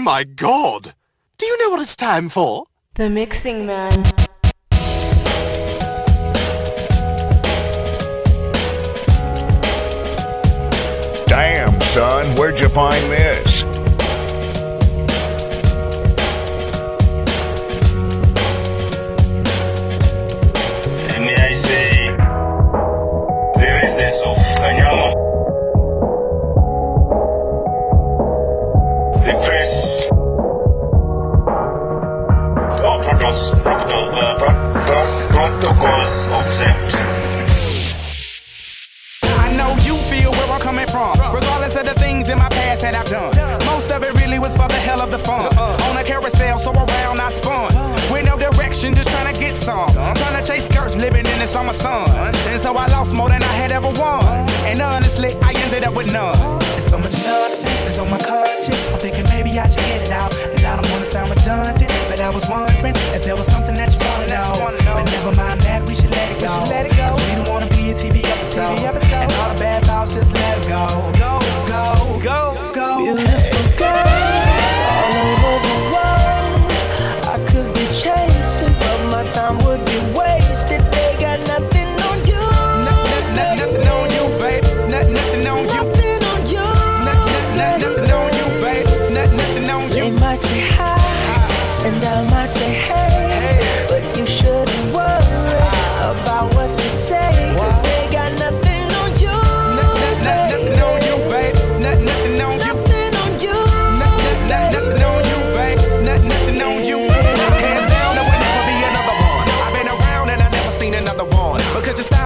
Oh my god! Do you know what it's time for? The Mixing Man. Damn, son, where'd you find this? I know you feel where I'm coming from. Regardless of the things in my past that I've done. Most of it really was for the hell of the fun. On a carousel, so around I spun. With no direction, just trying to get some. Trying to chase skirts, living in the summer sun. And so I lost more than I had ever won. And honestly, I ended up with none.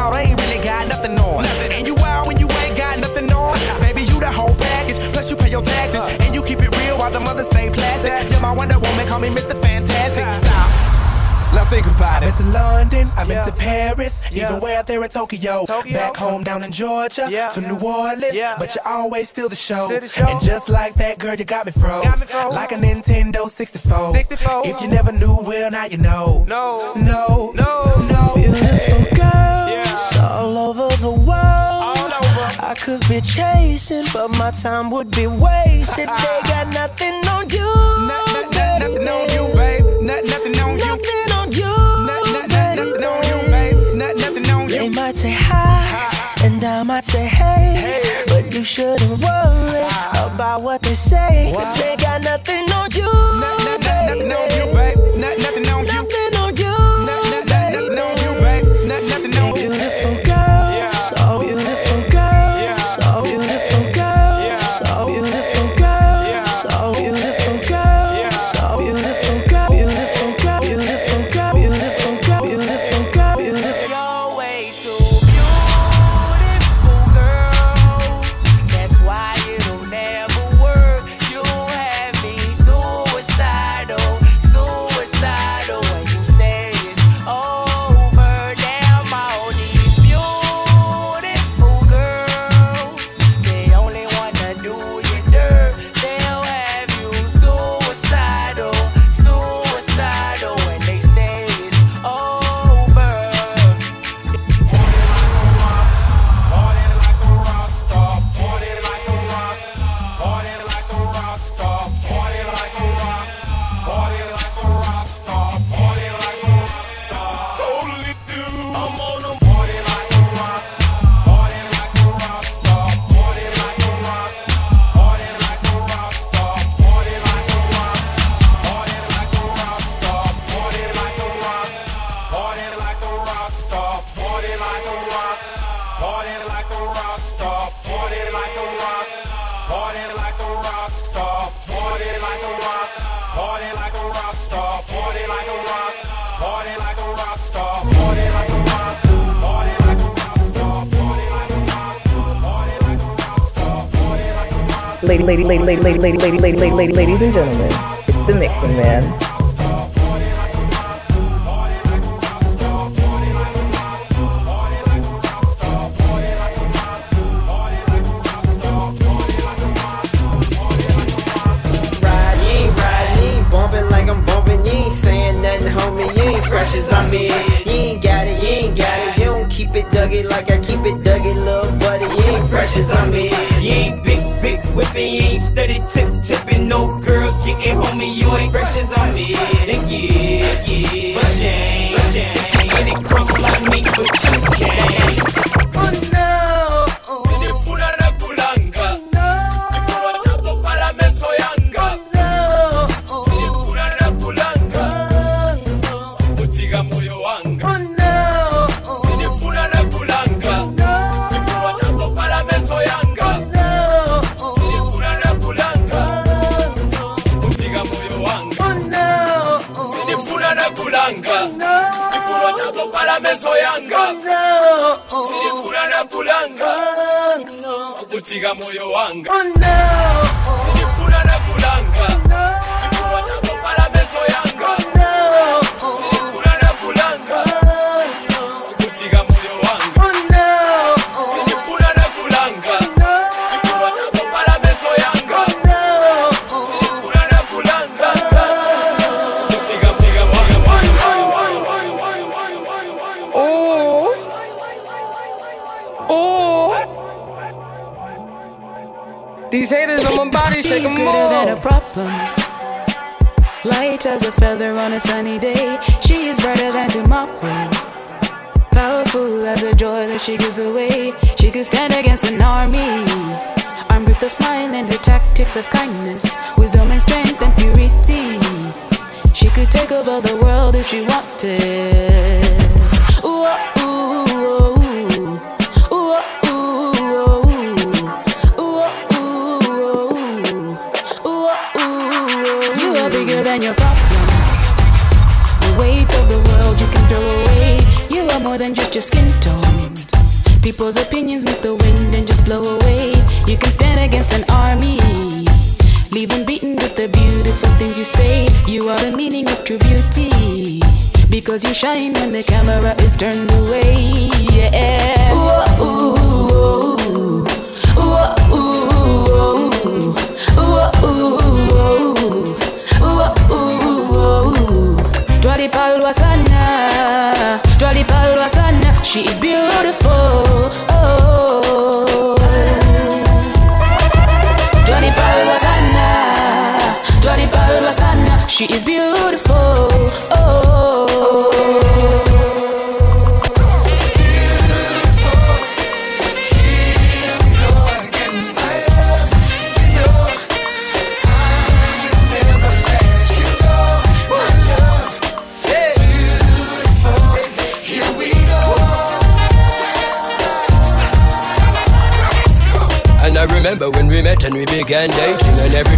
Style ain't really got nothing on. And you wild when you ain't got nothing on. Uh-huh. Baby, you the whole package. Plus you pay your taxes. Uh. And you keep it real while the mothers stay plastic. You're my Wonder Woman, call me Mr. Fantastic. Uh. Stop. Now think about it. I've been to London, I've been to Paris, even way out there in Tokyo. Tokyo. Back home down in Georgia, yeah. to New Orleans, but you always steal the show. And just like that, girl, you got me froze. Like a Nintendo 64. 64. If you never knew, well, now you know. No, no, no, no. Beautiful girls all over the world. I could be chasing, but my time would be wasted. They got nothing on you. Nothing, nothing on you, babe. Nothing, nothing on you. Nothing on you. Nothing, nothing on you, babe. Nothing, nothing on They you. might say hi, and I might say hey, but you shouldn't worry ah. about what they say, cause they got nothing on you. Nothing, nothing on you, babe. Nothing, nothing on you. Nothing Lady, lady, lady, lady, lady, lady, lady, lady, ladies and gentlemen, it's the Mixing Man. like I'm bumping, you ain't saying nothing, homie, you ain't fresh as I'm in. You ain't got it, you ain't got it, you don't keep it I keep it little buddy, you ain't fresh as I'm. You ain't big, big whipping, you ain't steady tip tipping. No girl getting homie, you ain't fresh as I'm in. And yeah, yeah, but change, but change. And it crumble like me, but you can't. Kulanga. No. Kutiga moyo wanga. Oh no. Sinifuna na kulanga. She's greater than her problems. Light as a feather on a sunny day. She is brighter than tomorrow. Powerful as a joy that she gives away. She could stand against an army. Armed with a smile and her tactics of kindness, wisdom and strength and purity. She could take over the world if she wanted. Because you shine when the camera is turned away.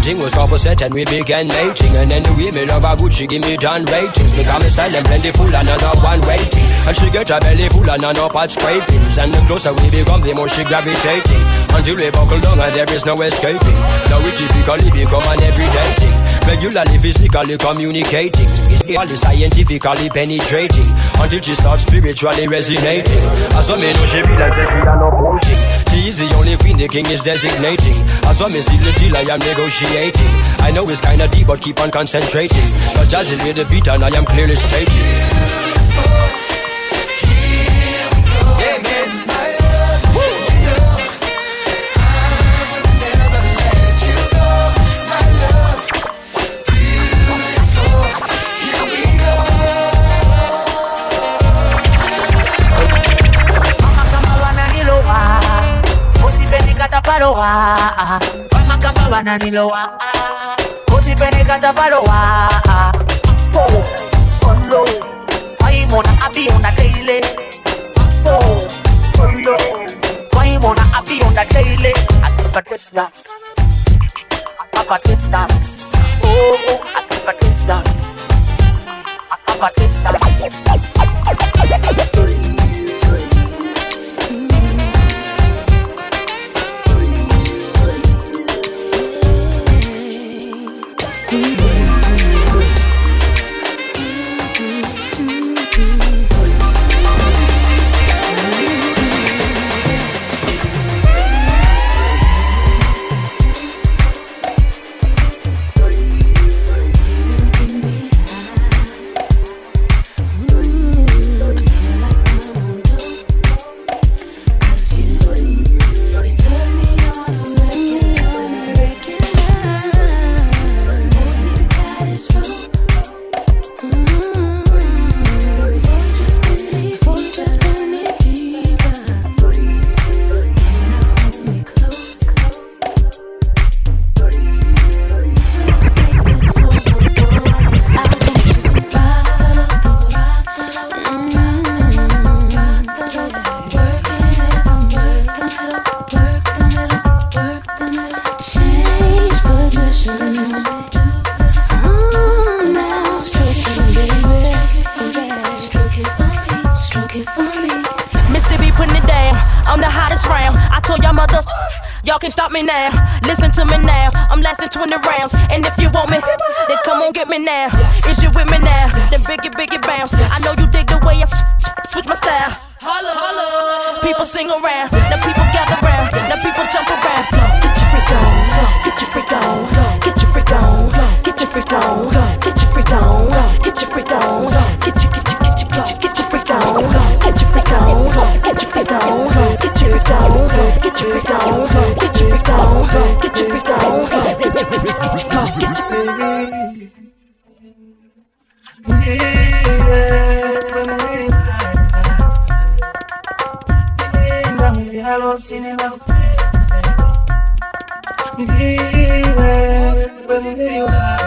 Everything was opposite and we began mating. And then the women of our Gucci give me down ratings. Become a style and plentiful and another one waiting And she get her belly full and another part scrapings. And the closer we become the more she gravitating. Until we buckle down and there is no escaping. Now we typically become an everyday thing Regularly physically communicating Physically scientifically penetrating Until she starts spiritually resonating. As some know she we are not poaching She is the only queen the king is designating. As some see the deal I am negotiating. I know it's kinda deep but keep on concentrating. Cause jazz is with the beat and I am clearly stating oh no Why mona happy on the daily Oh, oh no. Why mona happy on the daily I think at distance I think at distance Oh, oh, I think at distance I think at distance Mississippi putting it down on the hottest round. I told y'all mother, y'all can stop me now. Listen to me now. I'm lasting 20 rounds. And if you want me, then come on get me now. Is you with me now? Then biggie, biggie bounce. I know you dig the way I switch my style. Holla, holla. People sing around. Now people gather round. Now people jump around. Go, get your freak on. Go, get your freak on. Freak on. Get your freak on. Get your freak on. Get your, get your, get your, get your, get your freak on. Get your freak on. Get your freak on. Get your freak on. Get your freak on. Get your freak on. Get your freak on. Get your, get your, get your, get your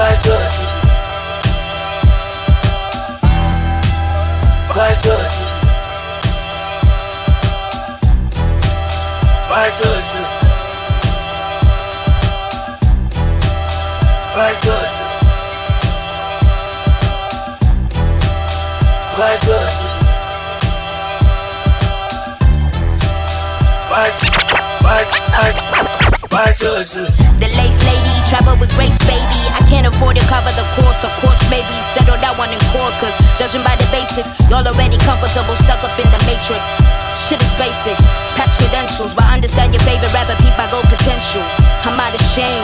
Kwa George Kwa George Kwa George Kwa George travel with grace, baby. I can't afford to cover the course, of course, maybe settle that one in court. Cause judging by the basics, y'all already comfortable, stuck up in the matrix. Shit is basic, patch credentials, but understand your favorite rapper, peep my gold potential. I'm out of shame,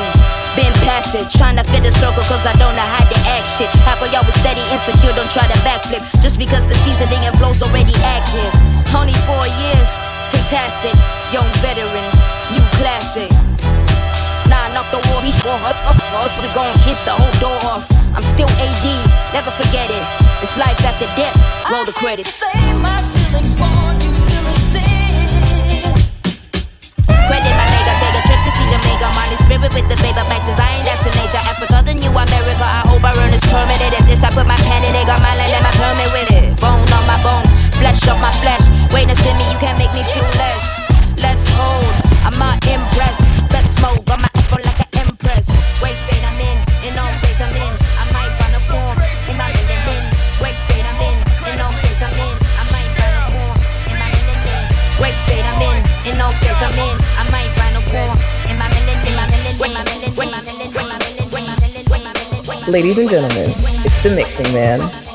been past it, trying to fit the circle cause I don't know how to act shit. Half of y'all was steady, insecure, don't try to backflip. Just because the seasoning and flow's already active. Only four years, fantastic, young veteran, new classic. Knock the wall, we fall up, up, us. We gon' hitch the whole door off. I'm still AD, never forget it. It's life after death. Roll the credits. Say my feelings for you still exist Credit my mega, take a trip to see Jamaica. Molly spirit with the vapor back design, that's in nature. Africa, the new America. I hope I earn this permanent. And this, I put my pen in it, got my land and my permit with it. Bone on my bone, flesh off my flesh. Wait to see me, you can't make me feel Ladies and gentlemen, it's the Mixing Man.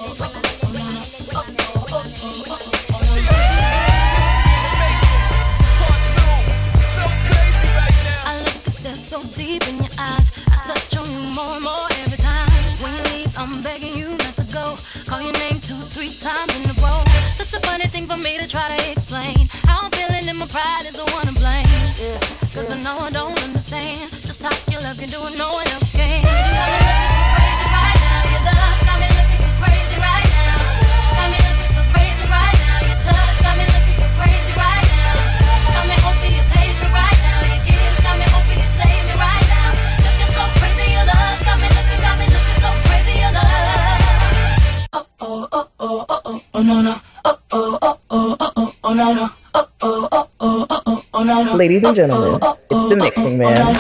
Ladies and gentlemen, it's the Mixing Man.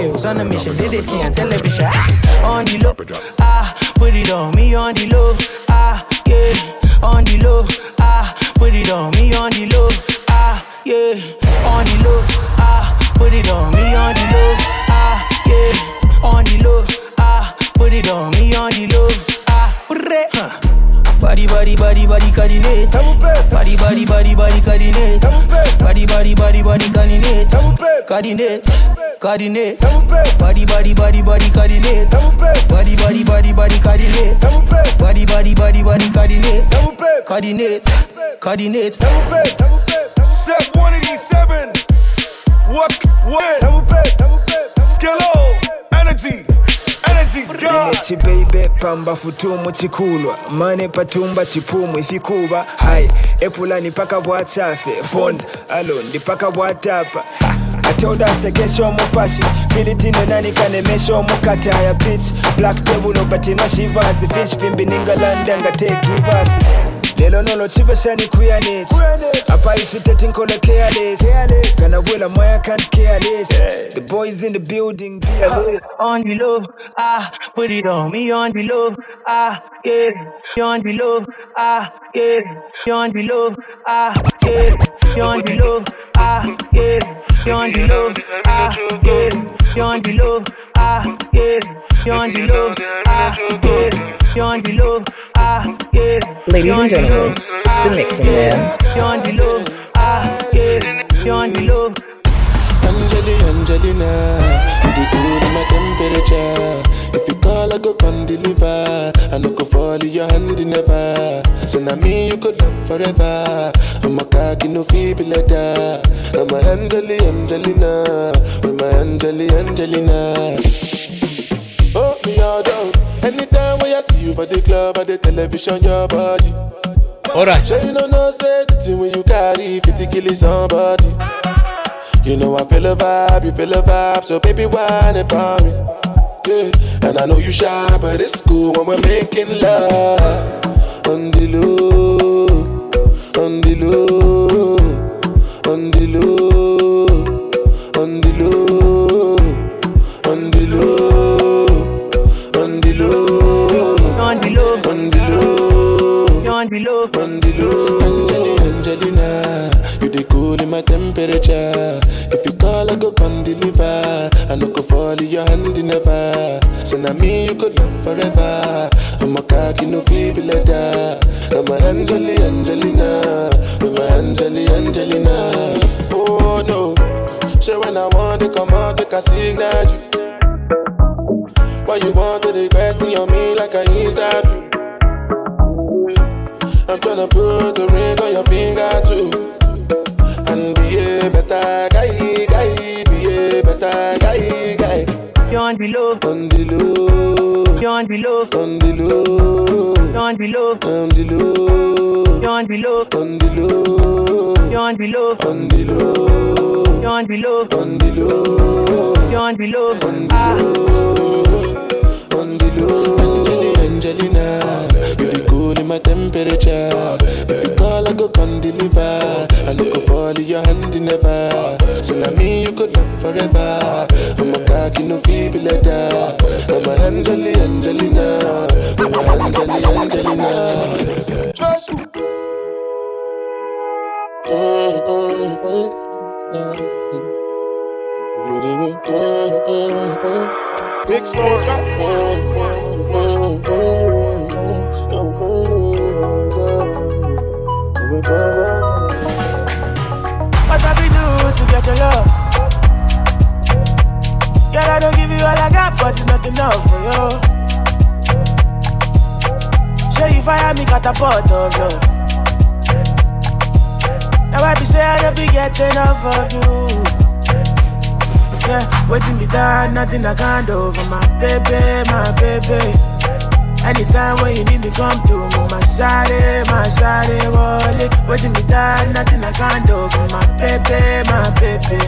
Skills on a mission, did it see on television. Ah, On the low, ah, put it on me on the low, ah, yeah. On the low, ah, put it on me on the low, ah, yeah. On the low, ah, put it on me on the low, ah, yeah. On the low, ah, put it on me on the low, ah, brrre, huh. Body body body body canine. Ça. Body body body body canine. Ça. Body body body body canine. Ça vous plaît. Canine. Body body body body canine. Ça. Body body body body canine. Ça vous plaît. Body body body body canine. Ça vous plaît. Canine. Canine. Ça 187. What's what? Ça vous plaît. Energy. God. Linechi pamba futumu chikulwa. Mane patumba chipumu ifikuba. Hai epulani paka bwachafe. Fonda alo ndipaka bwatapa. Ha, atoda asekesha omupashi filitino nani kanemesha omukata ya pitch. Black table obatina shivazi. Fish pimbi ningalanda lelo nolochibeshani kuyanit apa ifite tinkole careless. Gana wela moya can careless. Yeah. the boys in the building be alert on your love ah put it on me on the love ah yeah. You on the love ah yeah. You on the love ah yeah. You on the love ah yeah. You on the love ah yeah. You on the love ah yeah. You on the love ah yeah. On your love Ladies and gentlemen, it's the Mixing Man. on the low, ah, yeah, on the low. Angeli, Angelina, you the cool in my temperature. If you call, I go come deliver. I no go fall in your hand never. So now me you could love forever. I'm a cocky no feeble like that. I'm a Angeli, Angelina, with my Angeli, Angelina. Oh, me all down. Anytime when I see you for the club or the television, your body. Alright. Sure you know no say the thing when you carry 50 kill somebody. You know I feel a vibe, you feel a vibe, so baby whine about me. Yeah, and I know you shy, but it's cool when we're making love. On the low, on the low, on the low, on the. Angelina, you the cool in my temperature. If you call, I go come deliver. I no go fall in your hand never. So now me you could love forever. I'm a cocky no feeble that. I'm a Angeli, Angelina, with my Angeli, Angelina. Oh no, so when I want to come out, they can signal you. Why you want to request on me like I need that? Tryna put the ring on your finger too. And be a better guy, guy, be a better guy, guy. You're on the low, on the low, you're on the low, on the low, you're on the low, on the low. on the low, on the low, you on the low, on the low, you on the low, on the low, you on the low, ah. on the low. Angelina, you the cool in my temperature. If you call, I go come deliver. I no go fall in your hand never. So now me you could love forever. I'm a cocky no feeble letter. I'm a Angeli Angelina. I'm a Angeli Angelina. Just. What have you do to get your love? Girl, I don't give you all I got, but it's not enough for you. Show you fire me catapult of you. Now I be say I don't be get enough of you. Yeah, waiting me down, nothing I can't do for my baby, my baby. Anytime when you need me, come to me, my shawty, my shawty, wallet. Waiting me down, nothing I can't do for my baby, my baby.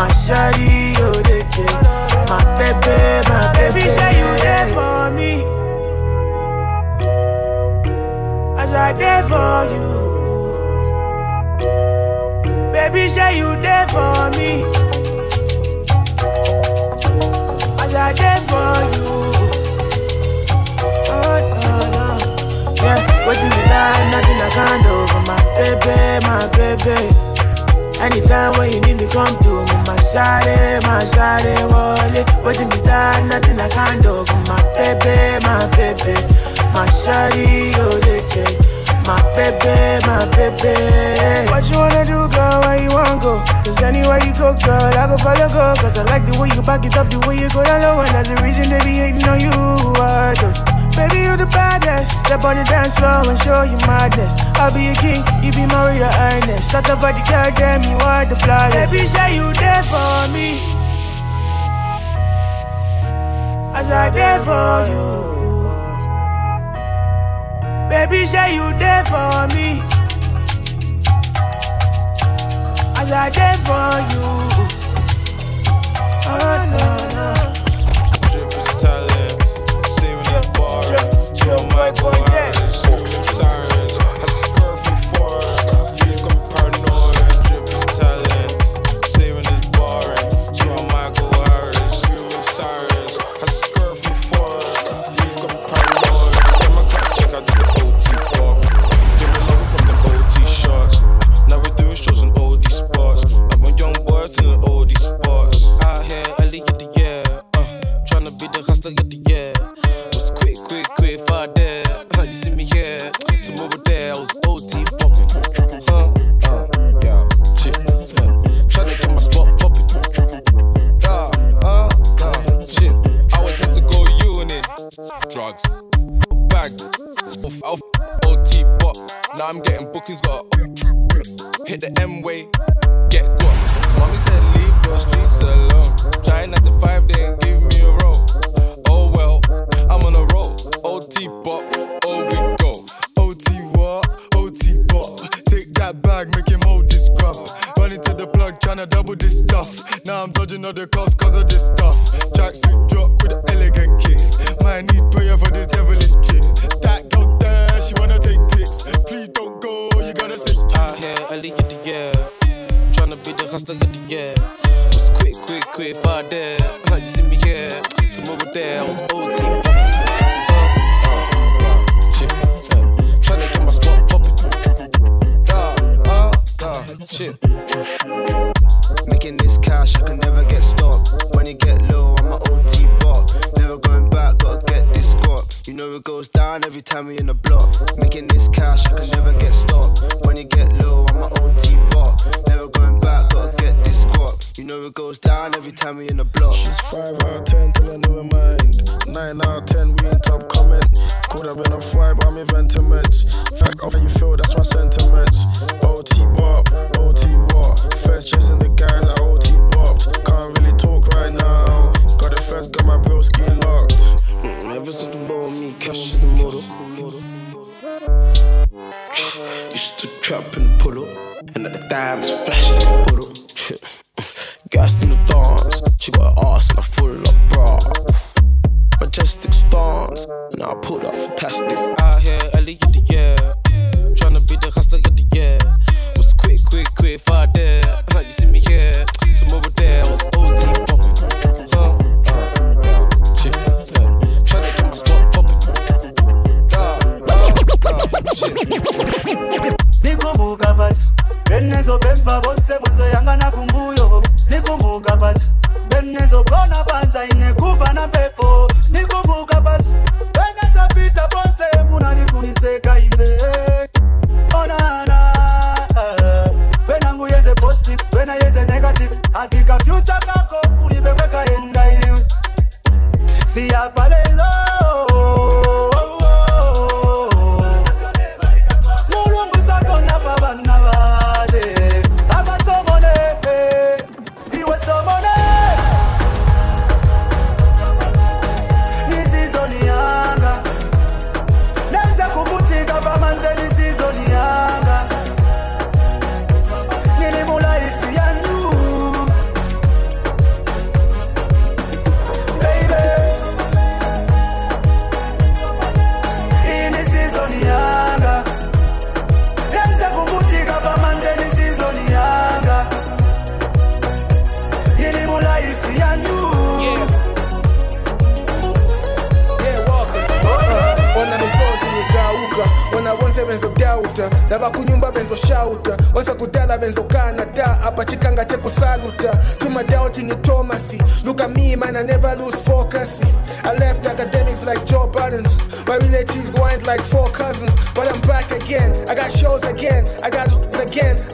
My shawty, oh, they. My baby, my baby. say you there for me. As I there for you. Baby, say you there for me. I there for you. Oh, no, no. Yeah, waiting me down, nothing I can't do for my baby, my baby. Anytime when you need me, come to me, my shawty, my shawty, wallet. Waiting me down, nothing I can't do for my baby, my baby. My shawty, oh, they care. My baby, my baby. What you wanna do, girl? Where you wanna go? Cause anywhere you go, girl, I go follow, go. Cause I like the way you back it up, the way you go down low. And that's the reason they be hating on you. Uh, I do. Baby, you the baddest. Step on the dance floor and show you madness. I'll be a king, you be Maria Ernest. Shut up, body, girl, damn, you are the flyest. Baby, say you there for me. As I there for you. Baby, say you there for me. As I there for you. Oh, no, no. talents. See when it's boring. Chill Michael Harris. See me here, from over there. I was OT bumping. Huh? Uh, yeah, shit. Uh, tryna get my spot popping. Yeah, uh, uh, shit. I was meant to go uni. Drugs. Bag. Off, off, OT bop. Now I'm getting bookings, got Hit the M way, get got. Mommy said leave the streets alone. Trying not to five, they ain't give me a roll. Oh well, I'm on a roll. OT bop, I'm the cops cause of this stuff. Drop with elegant kicks. Might need prayer for this devilish chick. That girl there, she wanna take pics. Please don't go, you gotta say the year. Tryna be the hustler of the year. Was quick, quick, quick, far there. Uh, You see me here, over there. I was OT. Uh, uh, Tryna get my spot poppin'. Yeah, uh, yeah, shit. Making this cash, I can never get you get low, I'm a OT bot. Never going back, gotta get this squat. You know it goes down every time we in the block. Making this cash, I can never get stopped. When you get low, I'm a OT bot. Never going back, gotta get this squat. You know it goes down every time we in the block. She's 5 out of 10 till I never mind. 9 out of 10, we in top comment. Could have been a 5, but I'm inventiments. Fact of how you feel, that's my sentiments. OT bop, OT what? First chasing the guys at OT bopped. Can't right now. Got the first, got my bro ski locked. Mm, ever since the ball, me, cash is the model. Used to trap in the puddle, and the diamonds flash in the puddle. Gassed in the dance, she got her ass and a full of bra. Majestic stance, and I pulled up fantastic.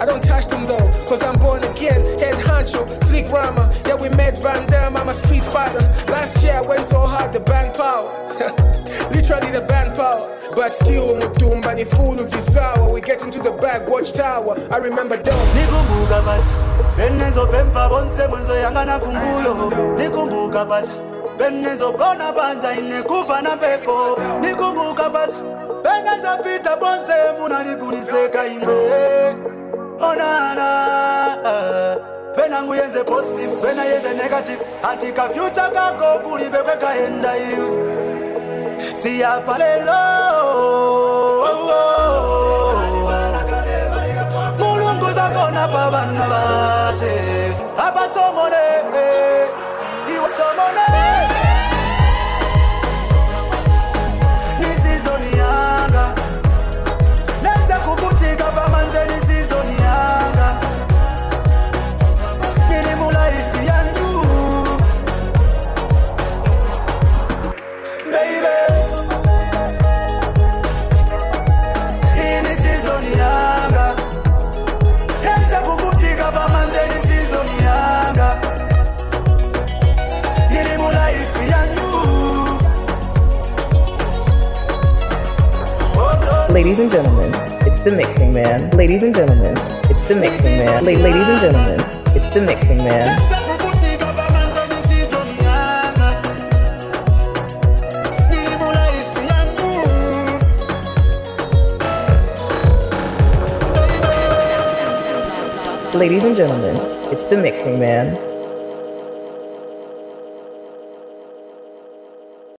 I don't touch them though cause I'm born again head honcho slick rama yeah we met Van Damme I'm a street fighter last year I went so hard the band power Literally the band power. But still mutumba ni fulu vizawa. We get into the bag, watchtower. I remember though. nikumbuka pacha benezopemba bonse mwezoyangana kumbuyo nikumbuka pacha benezogona panja inekufa na pepo nikumbuka pacha benezapita bonse munalikuniseka imbe onana benangu yenze positive bena yenze negative atika future kako kulibekwe kaenda iwe siyapa oh, oh. lelo mulungu zakona pa bana bashe abasomone iwe somone